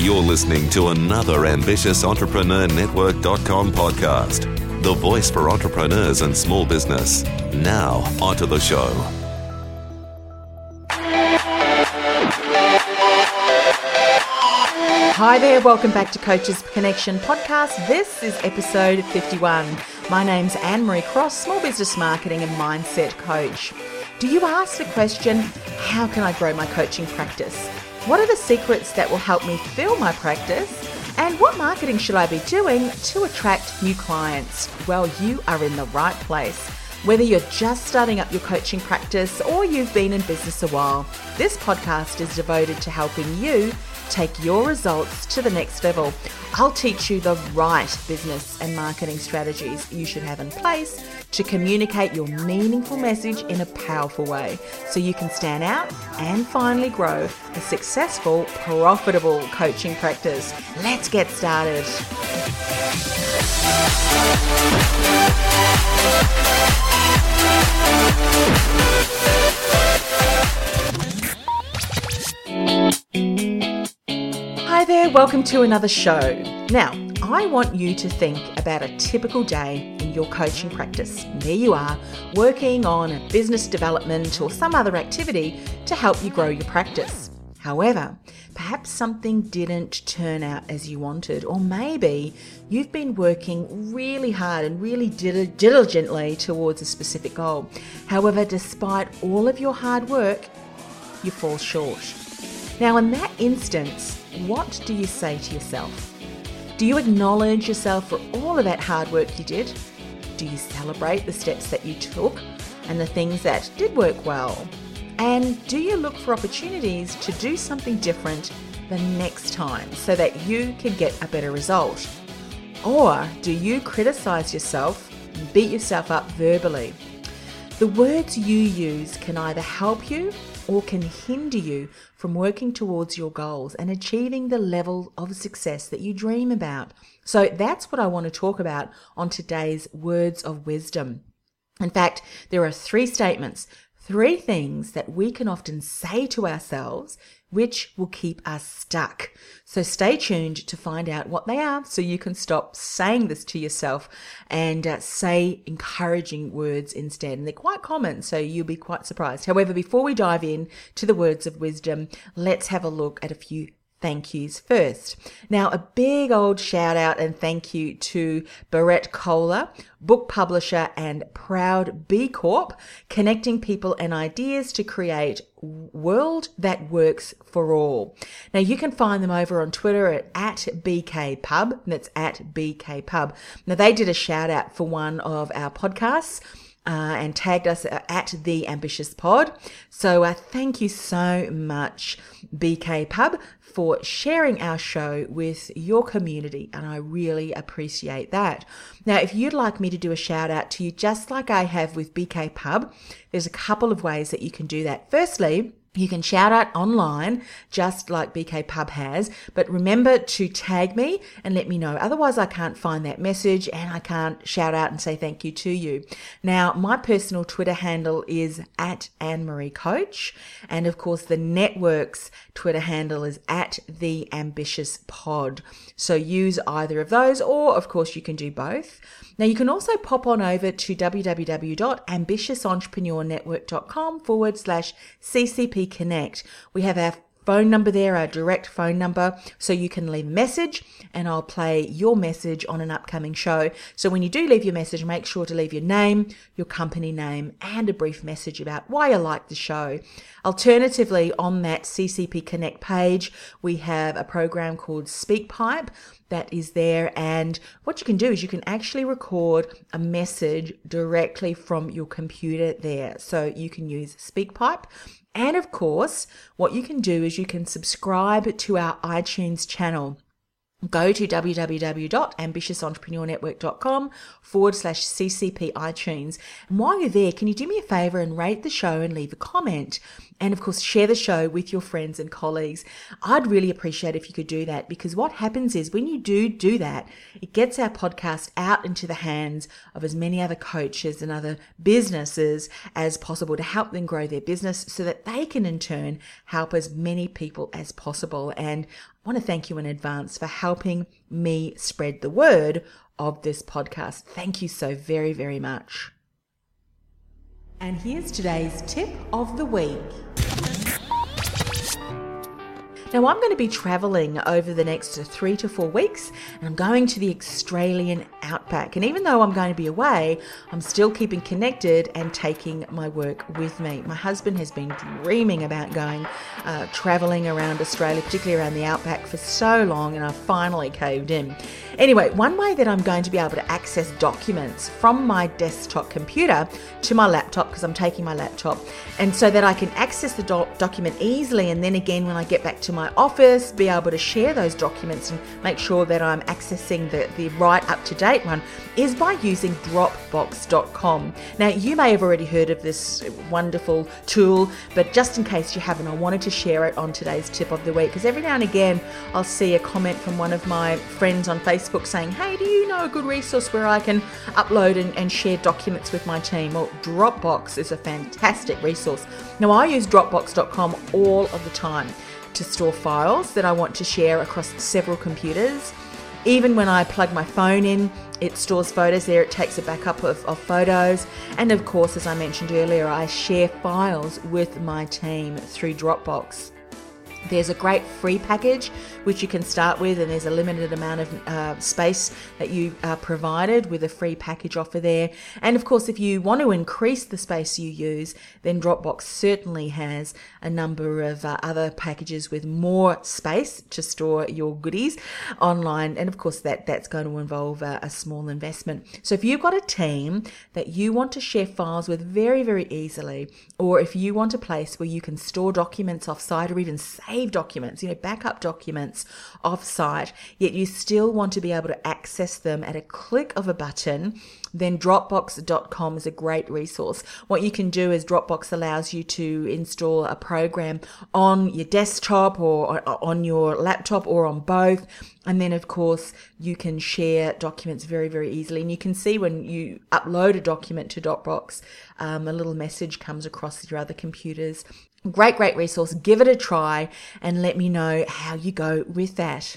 You're listening to another Ambitious Entrepreneur Network.com podcast, the voice for entrepreneurs and small business. Now, onto the show. Hi there, welcome back to Coaches Connection podcast. This is episode 51. My name's Anne Marie Cross, small business marketing and mindset coach. Do you ask the question, how can I grow my coaching practice? What are the secrets that will help me fill my practice? And what marketing should I be doing to attract new clients? Well, you are in the right place. Whether you're just starting up your coaching practice or you've been in business a while, this podcast is devoted to helping you take your results to the next level. I'll teach you the right business and marketing strategies you should have in place to communicate your meaningful message in a powerful way so you can stand out and finally grow a successful, profitable coaching practice. Let's get started. Welcome to another show. Now, I want you to think about a typical day in your coaching practice. There you are, working on a business development or some other activity to help you grow your practice. However, perhaps something didn't turn out as you wanted, or maybe you've been working really hard and really diligently towards a specific goal. However, despite all of your hard work, you fall short. Now, in that instance, what do you say to yourself? Do you acknowledge yourself for all of that hard work you did? Do you celebrate the steps that you took and the things that did work well? And do you look for opportunities to do something different the next time so that you can get a better result? Or do you criticize yourself and beat yourself up verbally? The words you use can either help you or can hinder you from working towards your goals and achieving the level of success that you dream about. So that's what I want to talk about on today's words of wisdom. In fact, there are three statements, three things that we can often say to ourselves which will keep us stuck. So stay tuned to find out what they are so you can stop saying this to yourself and uh, say encouraging words instead. And they're quite common, so you'll be quite surprised. However, before we dive in to the words of wisdom, let's have a look at a few thank yous first. Now, a big old shout out and thank you to Berrett-Koehler, book publisher and proud B Corp, connecting people and ideas to create world that works for all. Now you can find them over on Twitter at, at Pub. That's at BK Pub. Now they did a shout out for one of our podcasts uh, and tagged us at the Ambitious Pod. So uh, thank you so much, BK Pub, for sharing our show with your community, and I really appreciate that. Now, if you'd like me to do a shout out to you, just like I have with BK Pub, there's a couple of ways that you can do that. Firstly, you can shout out online, just like BK Pub has, but remember to tag me and let me know. Otherwise, I can't find that message and I can't shout out and say thank you to you. Now, my personal Twitter handle is at Anne Marie Coach. And of course, the network's Twitter handle is at The Ambitious Pod. So use either of those, or of course, you can do both. Now, you can also pop on over to www.ambitiousentrepreneurnetwork.com forward slash CCP Connect. We have our phone number there, our direct phone number, so you can leave a message and I'll play your message on an upcoming show. So when you do leave your message, make sure to leave your name, your company name, and a brief message about why you like the show. Alternatively, on that CCP Connect page, we have a program called SpeakPipe that is there. And what you can do is you can actually record a message directly from your computer there. So you can use SpeakPipe. And of course, what you can do is you can subscribe to our iTunes channel go to www.ambitiousentrepreneurnetwork.com forward slash CCP iTunes. And while you're there, can you do me a favor and rate the show and leave a comment? And of course share the show with your friends and colleagues. I'd really appreciate if you could do that because what happens is when you do do that it gets our podcast out into the hands of as many other coaches and other businesses as possible to help them grow their business so that they can in turn help as many people as possible. And i want to thank you in advance for helping me spread the word of this podcast. Thank you so very very much and here's today's tip of the week. Now, I'm going to be traveling over the next three to four weeks, and I'm going to the Australian outback. And even though I'm going to be away, I'm still keeping connected and taking my work with me. My husband has been dreaming about going uh, traveling around Australia, particularly around the outback, for so long, and I finally caved in. Anyway, one way that I'm going to be able to access documents from my desktop computer to my laptop, because I'm taking my laptop, and so that I can access the doc- document easily, and then again, when I get back to my office, be able to share those documents and make sure that I'm accessing the, the right up to date one, is by using Dropbox.com. Now, you may have already heard of this wonderful tool, but just in case you haven't, I wanted to share it on today's tip of the week because every now and again I'll see a comment from one of my friends on Facebook Facebook saying, hey, do you know a good resource where I can upload and, and share documents with my team? Well, Dropbox is a fantastic resource. Now, I use Dropbox.com all of the time to store files that I want to share across several computers. Even when I plug my phone in, it stores photos there, it takes a backup of, of, photos. And of course, as I mentioned earlier, I share files with my team through Dropbox. There's a great free package which you can start with, and there's a limited amount of uh, space that you are provided with a free package offer there. And of course, if you want to increase the space you use, then Dropbox certainly has a number of uh, other packages with more space to store your goodies online. And of course, that, that's going to involve a, a small investment. So if you've got a team that you want to share files with very, very easily, or if you want a place where you can store documents offsite or even save documents, you know, backup documents offsite, yet you still want to be able to access them at a click of a button, then Dropbox.com is a great resource. What you can do is Dropbox allows you to install a program on your desktop or on your laptop or on both. And then, of course, you can share documents very, very easily. And you can see when you upload a document to Dropbox, um, a little message comes across your other computers Great, great resource. Give it a try and let me know how you go with that.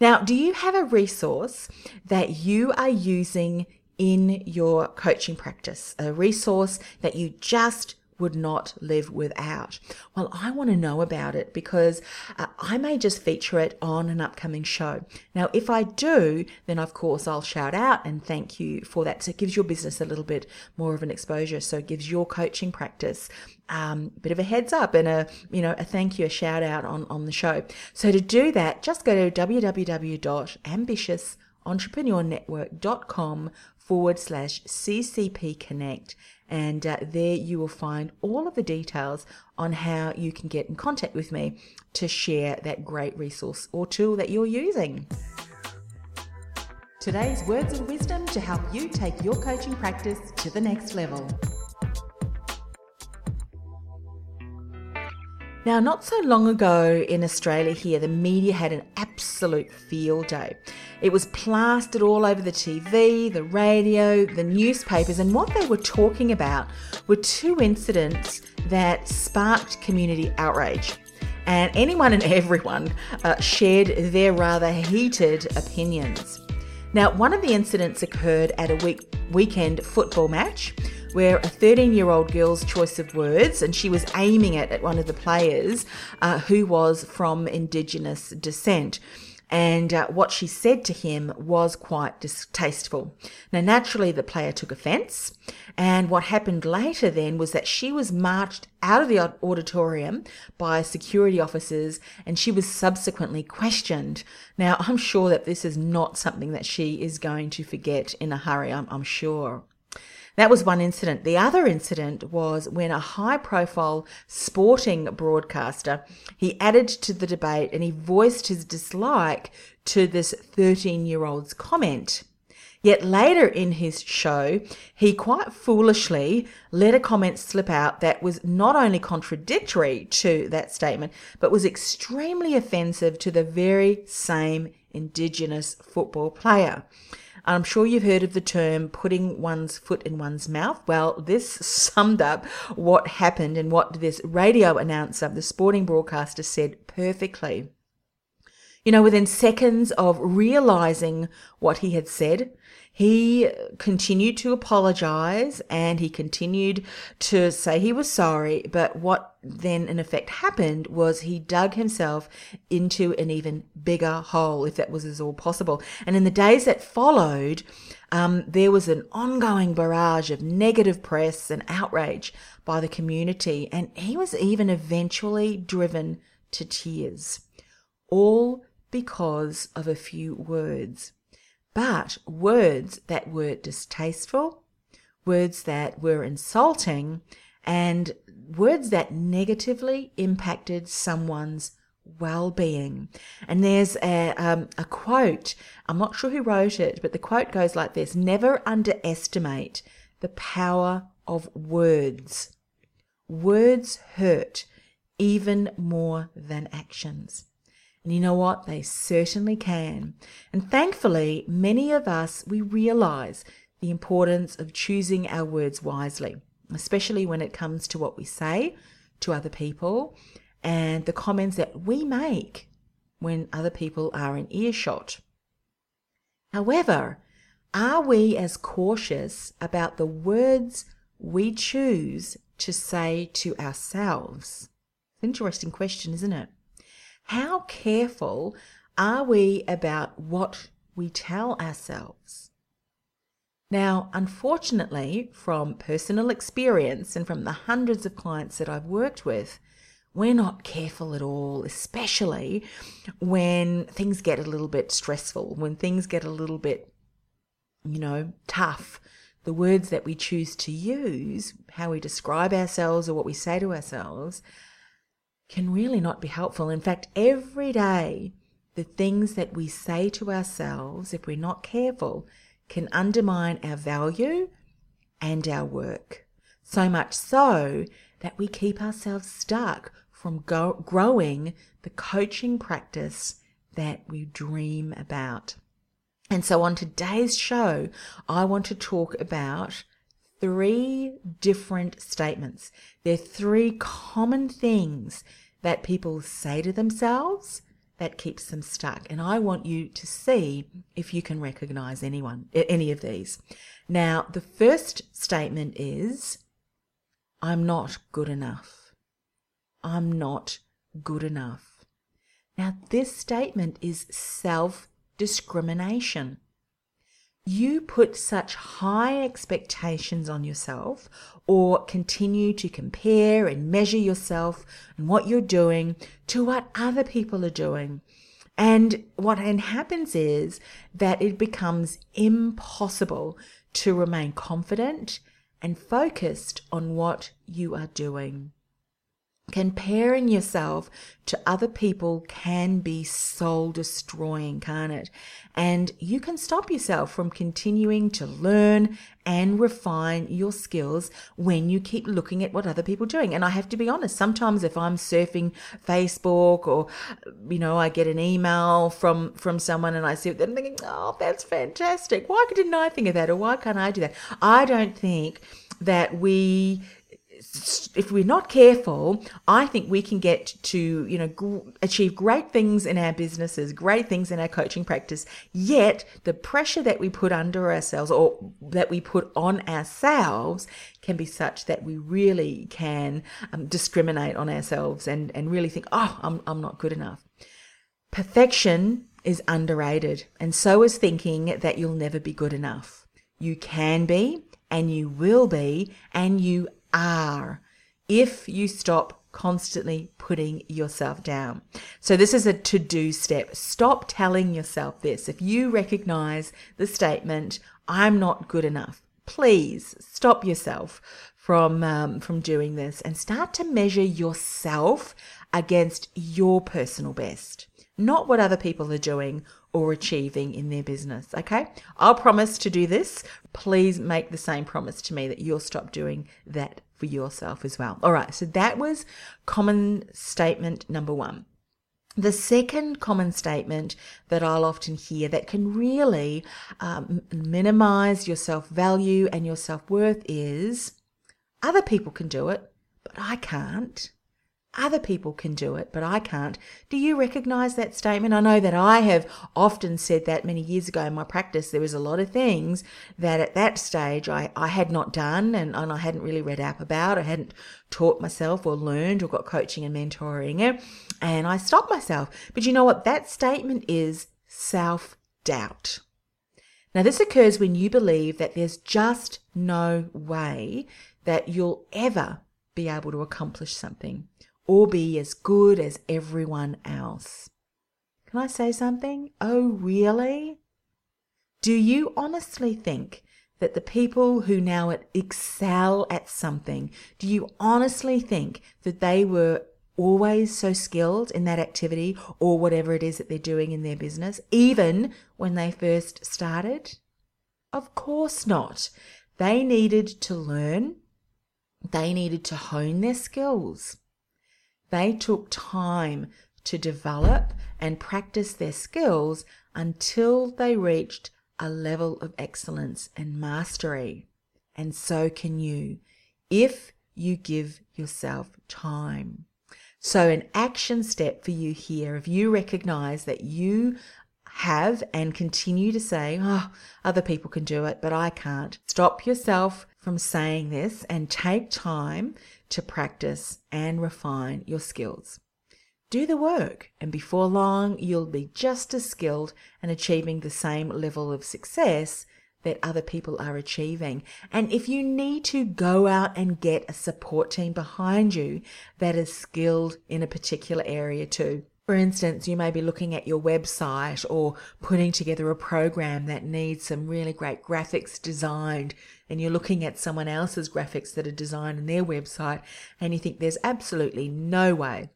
Now, do you have a resource that you are using in your coaching practice? A resource that you just would not live without? Well, I want to know about it because uh, I may just feature it on an upcoming show. Now, if I do, then of course I'll shout out and thank you for that. So it gives your business a little bit more of an exposure. So it gives your coaching practice um, a bit of a heads up and a you know a thank you, a shout out on on the show. So to do that, just go to www.ambitiousentrepreneurnetwork.com forward slash CCP Connect and uh, there you will find all of the details on how you can get in contact with me to share that great resource or tool that you're using. Today's words of wisdom to help you take your coaching practice to the next level. Now, not so long ago in Australia, here, the media had an absolute field day. It was plastered all over the TV, the radio, the newspapers, and what they were talking about were two incidents that sparked community outrage. And anyone and everyone uh, shared their rather heated opinions. Now, one of the incidents occurred at a week- weekend football match where a 13 year old girl's choice of words, and she was aiming it at one of the players uh, who was from Indigenous descent. And uh, what she said to him was quite distasteful. Now, naturally, the player took offence. And what happened later then was that she was marched out of the auditorium by security officers and she was subsequently questioned. Now, I'm sure that this is not something that she is going to forget in a hurry, I'm, I'm sure. That was one incident. The other incident was when a high profile sporting broadcaster, he added to the debate and he voiced his dislike to this 13 year old's comment. Yet later in his show, he quite foolishly let a comment slip out that was not only contradictory to that statement, but was extremely offensive to the very same Indigenous football player. I'm sure you've heard of the term putting one's foot in one's mouth. Well, this summed up what happened and what this radio announcer, the sporting broadcaster, said perfectly. You know, within seconds of realizing what he had said, he continued to apologize and he continued to say he was sorry. But what then, in effect, happened was he dug himself into an even bigger hole, if that was at all possible. And in the days that followed, um, there was an ongoing barrage of negative press and outrage by the community. And he was even eventually driven to tears, all because of a few words but words that were distasteful, words that were insulting, and words that negatively impacted someone's well-being. And there's a, um, a quote, I'm not sure who wrote it, but the quote goes like this, never underestimate the power of words. Words hurt even more than actions. And you know what? They certainly can. And thankfully, many of us, we realize the importance of choosing our words wisely, especially when it comes to what we say to other people and the comments that we make when other people are in earshot. However, are we as cautious about the words we choose to say to ourselves? Interesting question, isn't it? How careful are we about what we tell ourselves? Now, unfortunately, from personal experience and from the hundreds of clients that I've worked with, we're not careful at all, especially when things get a little bit stressful, when things get a little bit, you know, tough. The words that we choose to use, how we describe ourselves or what we say to ourselves, can really not be helpful. In fact, every day, the things that we say to ourselves, if we're not careful, can undermine our value and our work. So much so that we keep ourselves stuck from go- growing the coaching practice that we dream about. And so, on today's show, I want to talk about three different statements. They're three common things that people say to themselves that keeps them stuck. And I want you to see if you can recognize anyone, any of these. Now, the first statement is, I'm not good enough. I'm not good enough. Now, this statement is self discrimination you put such high expectations on yourself or continue to compare and measure yourself and what you're doing to what other people are doing. And what happens is that it becomes impossible to remain confident and focused on what you are doing. Comparing yourself to other people can be soul destroying, can't it? And you can stop yourself from continuing to learn and refine your skills when you keep looking at what other people are doing. And I have to be honest, sometimes if I'm surfing Facebook or, you know, I get an email from, from someone and I see it, I'm thinking, oh, that's fantastic. Why didn't I think of that? Or why can't I do that? I don't think that we if we're not careful, I think we can get to, you know, achieve great things in our businesses, great things in our coaching practice. Yet the pressure that we put under ourselves or that we put on ourselves can be such that we really can um, discriminate on ourselves and, and really think, oh, I'm, I'm not good enough. Perfection is underrated, and so is thinking that you'll never be good enough. You can be, and you will be, and you are if you stop constantly putting yourself down. So, this is a to do step. Stop telling yourself this. If you recognize the statement, I'm not good enough, please stop yourself from, um, from doing this and start to measure yourself against your personal best not what other people are doing or achieving in their business. Okay. I'll promise to do this. Please make the same promise to me that you'll stop doing that for yourself as well. All right. So that was common statement number one. The second common statement that I'll often hear that can really um, minimize your self value and your self worth is other people can do it, but I can't. Other people can do it, but I can't. Do you recognize that statement? I know that I have often said that many years ago in my practice. There was a lot of things that at that stage I, I had not done and, and I hadn't really read up about. I hadn't taught myself or learned or got coaching and mentoring. And I stopped myself. But you know what? That statement is self doubt. Now, this occurs when you believe that there's just no way that you'll ever be able to accomplish something or be as good as everyone else. Can I say something? Oh, really? Do you honestly think that the people who now excel at something, do you honestly think that they were always so skilled in that activity or whatever it is that they're doing in their business, even when they first started? Of course not. They needed to learn, they needed to hone their skills. They took time to develop and practice their skills until they reached a level of excellence and mastery. And so can you if you give yourself time. So, an action step for you here, if you recognize that you have and continue to say, oh, other people can do it, but I can't, stop yourself from saying this and take time to practice and refine your skills. Do the work, and before long, you'll be just as skilled and achieving the same level of success that other people are achieving. And if you need to go out and get a support team behind you that is skilled in a particular area too, for instance, you may be looking at your website or putting together a program that needs some really great graphics designed, and you're looking at someone else's graphics that are designed in their website, and you think there's absolutely no way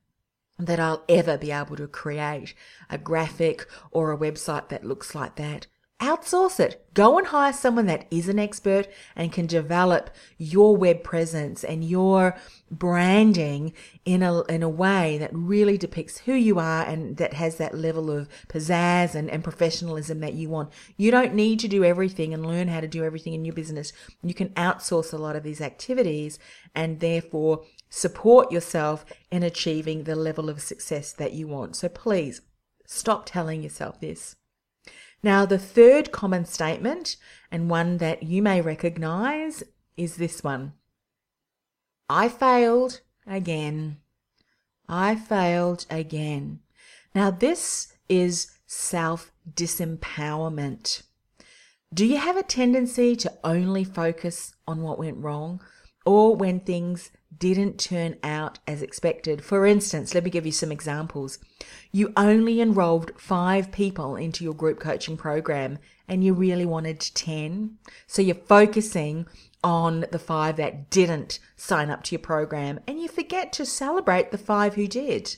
that I'll ever be able to create a graphic or a website that looks like that outsource it. Go and hire someone that is an expert and can develop your web presence and your branding in a, in a way that really depicts who you are and that has that level of pizzazz and, and professionalism that you want. You don't need to do everything and learn how to do everything in your business. You can outsource a lot of these activities and therefore support yourself in achieving the level of success that you want. So please stop telling yourself this. Now, the third common statement, and one that you may recognize, is this one I failed again. I failed again. Now, this is self disempowerment. Do you have a tendency to only focus on what went wrong or when things didn't turn out as expected. For instance, let me give you some examples. You only enrolled five people into your group coaching program and you really wanted 10. So you're focusing on the five that didn't sign up to your program and you forget to celebrate the five who did.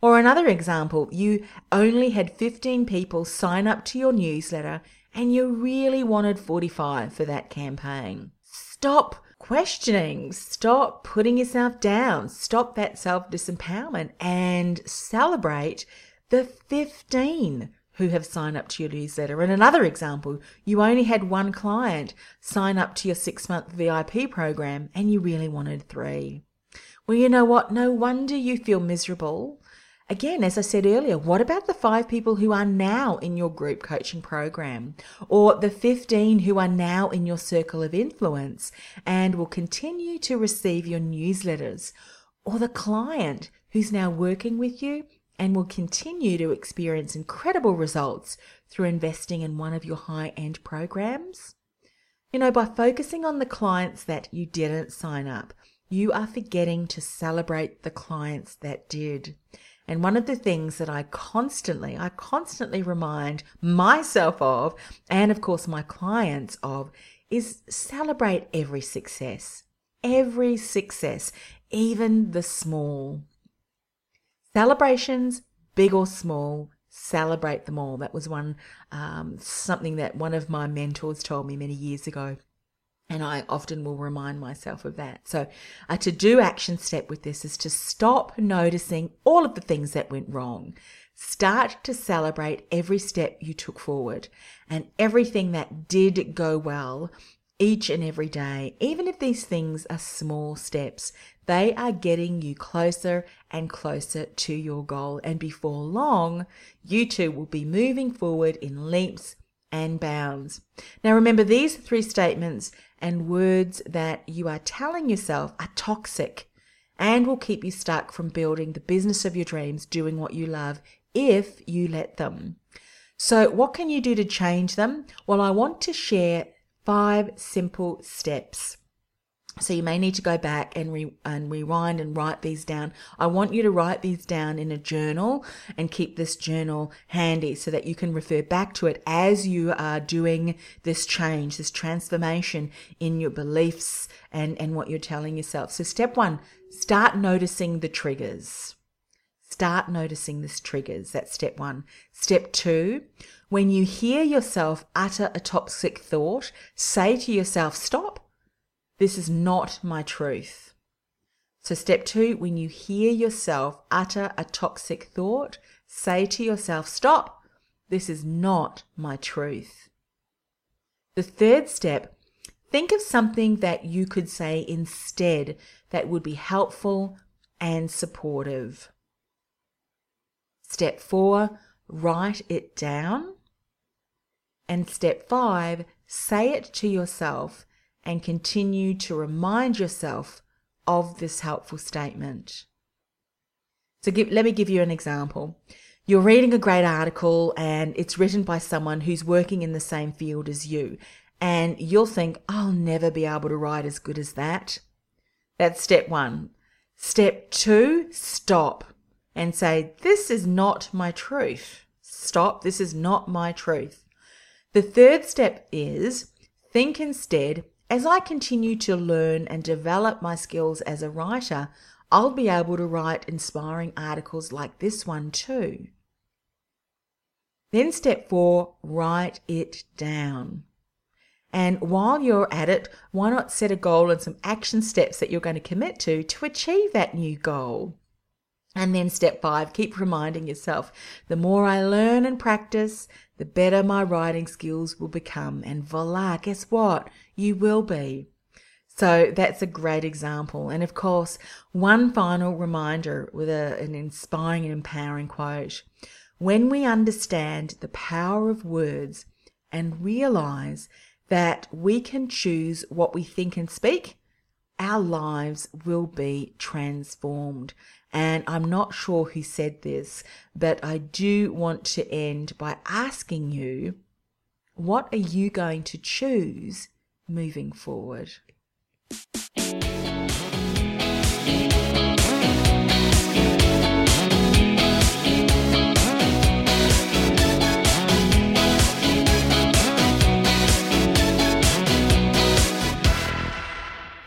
Or another example, you only had 15 people sign up to your newsletter and you really wanted 45 for that campaign. Stop questioning. Stop putting yourself down. Stop that self disempowerment and celebrate the 15 who have signed up to your newsletter. And another example, you only had one client sign up to your six month VIP program and you really wanted three. Well, you know what? No wonder you feel miserable Again, as I said earlier, what about the five people who are now in your group coaching program or the 15 who are now in your circle of influence and will continue to receive your newsletters or the client who's now working with you and will continue to experience incredible results through investing in one of your high end programs? You know, by focusing on the clients that you didn't sign up, you are forgetting to celebrate the clients that did. And one of the things that I constantly, I constantly remind myself of, and of course my clients of, is celebrate every success. Every success, even the small. Celebrations big or small, celebrate them all. That was one um, something that one of my mentors told me many years ago. And I often will remind myself of that. So, a to do action step with this is to stop noticing all of the things that went wrong. Start to celebrate every step you took forward and everything that did go well each and every day. Even if these things are small steps, they are getting you closer and closer to your goal. And before long, you too will be moving forward in leaps and bounds. Now, remember, these three statements and words that you are telling yourself are toxic and will keep you stuck from building the business of your dreams, doing what you love, if you let them. So, what can you do to change them? Well, I want to share five simple steps. So you may need to go back and re- and rewind and write these down. I want you to write these down in a journal and keep this journal handy so that you can refer back to it as you are doing this change, this transformation in your beliefs and and what you're telling yourself. So step 1, start noticing the triggers. Start noticing the triggers. That's step 1. Step 2, when you hear yourself utter a toxic thought, say to yourself, stop this is not my truth. So, step two, when you hear yourself utter a toxic thought, say to yourself, Stop, this is not my truth. The third step, think of something that you could say instead that would be helpful and supportive. Step four, write it down. And step five, say it to yourself and continue to remind yourself of this helpful statement. So give, let me give you an example. You're reading a great article and it's written by someone who's working in the same field as you. And you'll think, I'll never be able to write as good as that. That's step one. Step two, stop and say, This is not my truth. Stop. This is not my truth. The third step is think instead as I continue to learn and develop my skills as a writer, I'll be able to write inspiring articles like this one too. Then, step four, write it down. And while you're at it, why not set a goal and some action steps that you're going to commit to to achieve that new goal? And then step five, keep reminding yourself the more I learn and practice, the better my writing skills will become. And voila, guess what? You will be. So that's a great example. And of course, one final reminder with a, an inspiring and empowering quote. When we understand the power of words and realize that we can choose what we think and speak, our lives will be transformed. And I'm not sure who said this, but I do want to end by asking you what are you going to choose moving forward?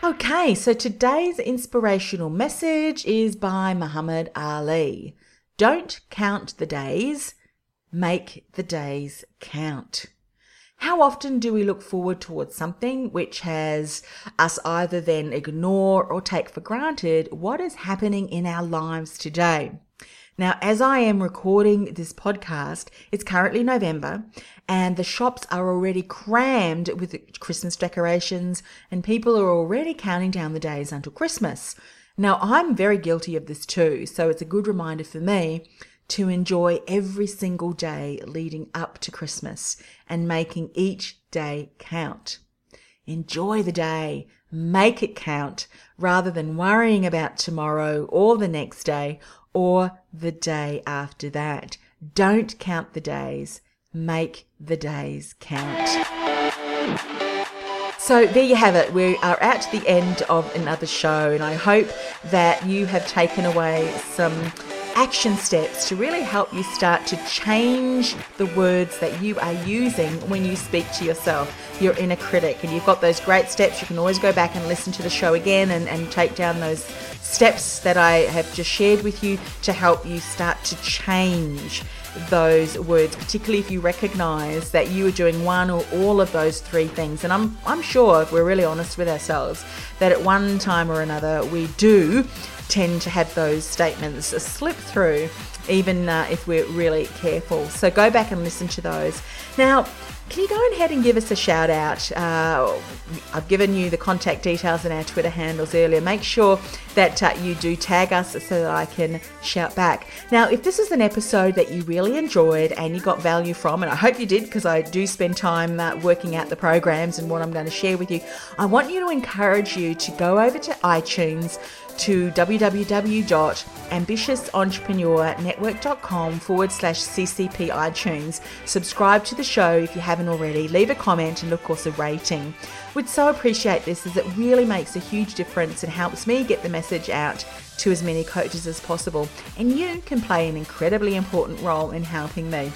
Okay, so today's inspirational message is by Muhammad Ali. Don't count the days, make the days count. How often do we look forward towards something which has us either then ignore or take for granted what is happening in our lives today? Now, as I am recording this podcast, it's currently November and the shops are already crammed with Christmas decorations and people are already counting down the days until Christmas. Now, I'm very guilty of this too, so it's a good reminder for me to enjoy every single day leading up to Christmas and making each day count. Enjoy the day, make it count, rather than worrying about tomorrow or the next day or the day after that. Don't count the days, make the days count. So there you have it. We are at the end of another show, and I hope that you have taken away some action steps to really help you start to change the words that you are using when you speak to yourself, your inner critic. And you've got those great steps. You can always go back and listen to the show again and, and take down those steps that I have just shared with you to help you start to change those words, particularly if you recognize that you are doing one or all of those three things. And I'm, I'm sure, if we're really honest with ourselves, that at one time or another we do tend to have those statements slip through, even uh, if we're really careful. So go back and listen to those. Now, can you go ahead and give us a shout out? Uh, I've given you the contact details and our Twitter handles earlier. Make sure that uh, you do tag us so that I can shout back. Now, if this is an episode that you really enjoyed and you got value from, and I hope you did because I do spend time uh, working out the programs and what I'm going to share with you, I want you to encourage you to go over to iTunes to www.ambitiousentrepreneurnetwork.com forward slash CCP iTunes. Subscribe to the show if you haven't already. Leave a comment and, of course, a rating. Would so appreciate this as it really makes a huge difference and helps me get the message out to as many coaches as possible. And you can play an incredibly important role in helping me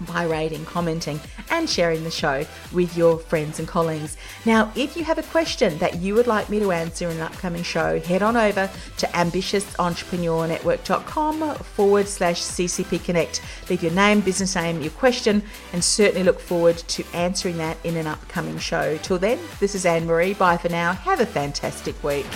by rating, commenting, and sharing the show with your friends and colleagues. Now, if you have a question that you would like me to answer in an upcoming show, head on over to ambitiousentrepreneurnetwork.com forward slash CCP Connect. Leave your name, business name, your question, and certainly look forward to answering that in an upcoming show. Till then, this is Anne Marie. Bye for now. Have a fantastic week.